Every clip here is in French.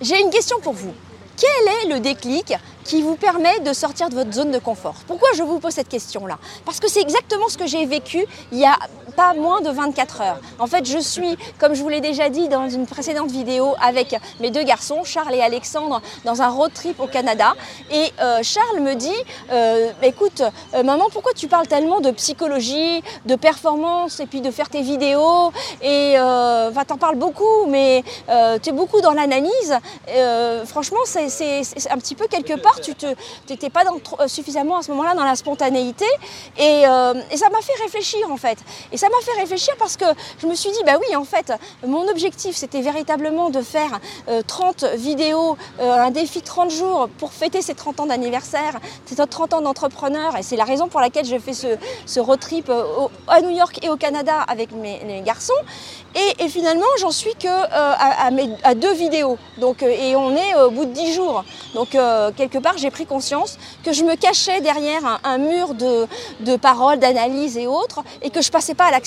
J'ai une question pour vous. Quel est le déclic qui vous permet de sortir de votre zone de confort Pourquoi je vous pose cette question-là? Parce que c'est exactement ce que j'ai vécu il y a pas moins de 24 heures. En fait, je suis, comme je vous l'ai déjà dit dans une précédente vidéo, avec mes deux garçons, Charles et Alexandre, dans un road trip au Canada. Et euh, Charles me dit, euh, écoute, euh, maman, pourquoi tu parles tellement de psychologie, de performance, et puis de faire tes vidéos Et t'en parles beaucoup, mais tu es beaucoup dans l'analyse. franchement, c'est un petit peu quelque part, tu n'étais pas dans, suffisamment à ce moment-là dans la spontanéité. Et, et ça m'a fait réfléchir, en fait. Et ça m'a fait réfléchir parce que je me suis dit, bah oui, en fait, mon objectif, c'était véritablement de faire 30 euh, vidéos, euh, un défi 30 jours pour fêter ces 30 ans d'anniversaire, ces 30 ans d'entrepreneur. Et c'est la raison pour laquelle je fais ce, ce road trip euh, à New York et au Canada avec mes, garçons. Et, finalement, j'en suis que à, à, deux vidéos. Donc, et on est au bout de 10 jours. Donc, quelque part, j'ai pris conscience que je me cachais derrière un, mur de, de paroles, d'analyse et autres, et que je passais pas à la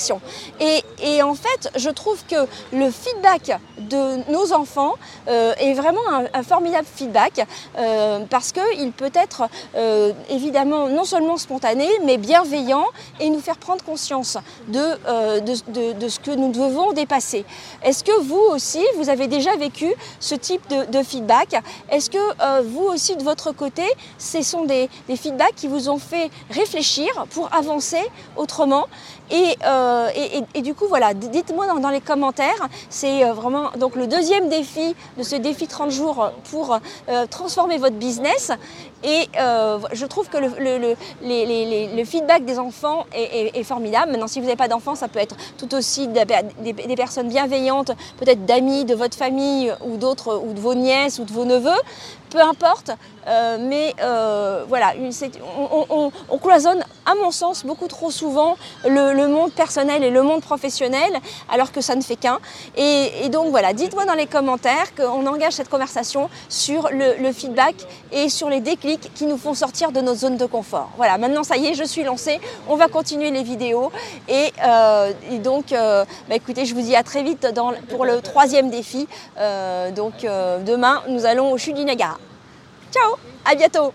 et, en fait, je trouve que le feedback de nos enfants euh, est vraiment un, formidable feedback euh, parce qu'il peut être euh, évidemment non seulement spontané, mais bienveillant et nous faire prendre conscience de, de, ce que nous devons dépasser. Est-ce que vous aussi, vous avez déjà vécu ce type de, feedback? Est-ce que vous aussi, de votre côté, ce sont des, feedbacks qui vous ont fait réfléchir pour avancer autrement et, euh, du coup, voilà, dites-moi dans, les commentaires. C'est euh, vraiment donc le deuxième défi de ce défi 30 jours pour euh, transformer votre business. Et je trouve que le, feedback des enfants est, formidable. Maintenant, si vous n'avez pas d'enfants, ça peut être tout aussi des, personnes bienveillantes, peut-être d'amis de votre famille ou d'autres, ou de vos nièces ou de vos neveux peu importe, mais voilà, on, cloisonne, à mon sens, beaucoup trop souvent le, monde personnel et le monde professionnel, alors que ça ne fait qu'un. Et, donc voilà, dites-moi dans les commentaires qu'on engage cette conversation sur le, feedback et sur les déclics qui nous font sortir de notre zone de confort. Voilà, maintenant ça y est, je suis lancée, on va continuer les vidéos. Et, euh, donc, euh, bah, écoutez, je vous dis à très vite pour le troisième défi. Euh, donc demain, nous allons au Chute du Niagara. Ciao, à bientôt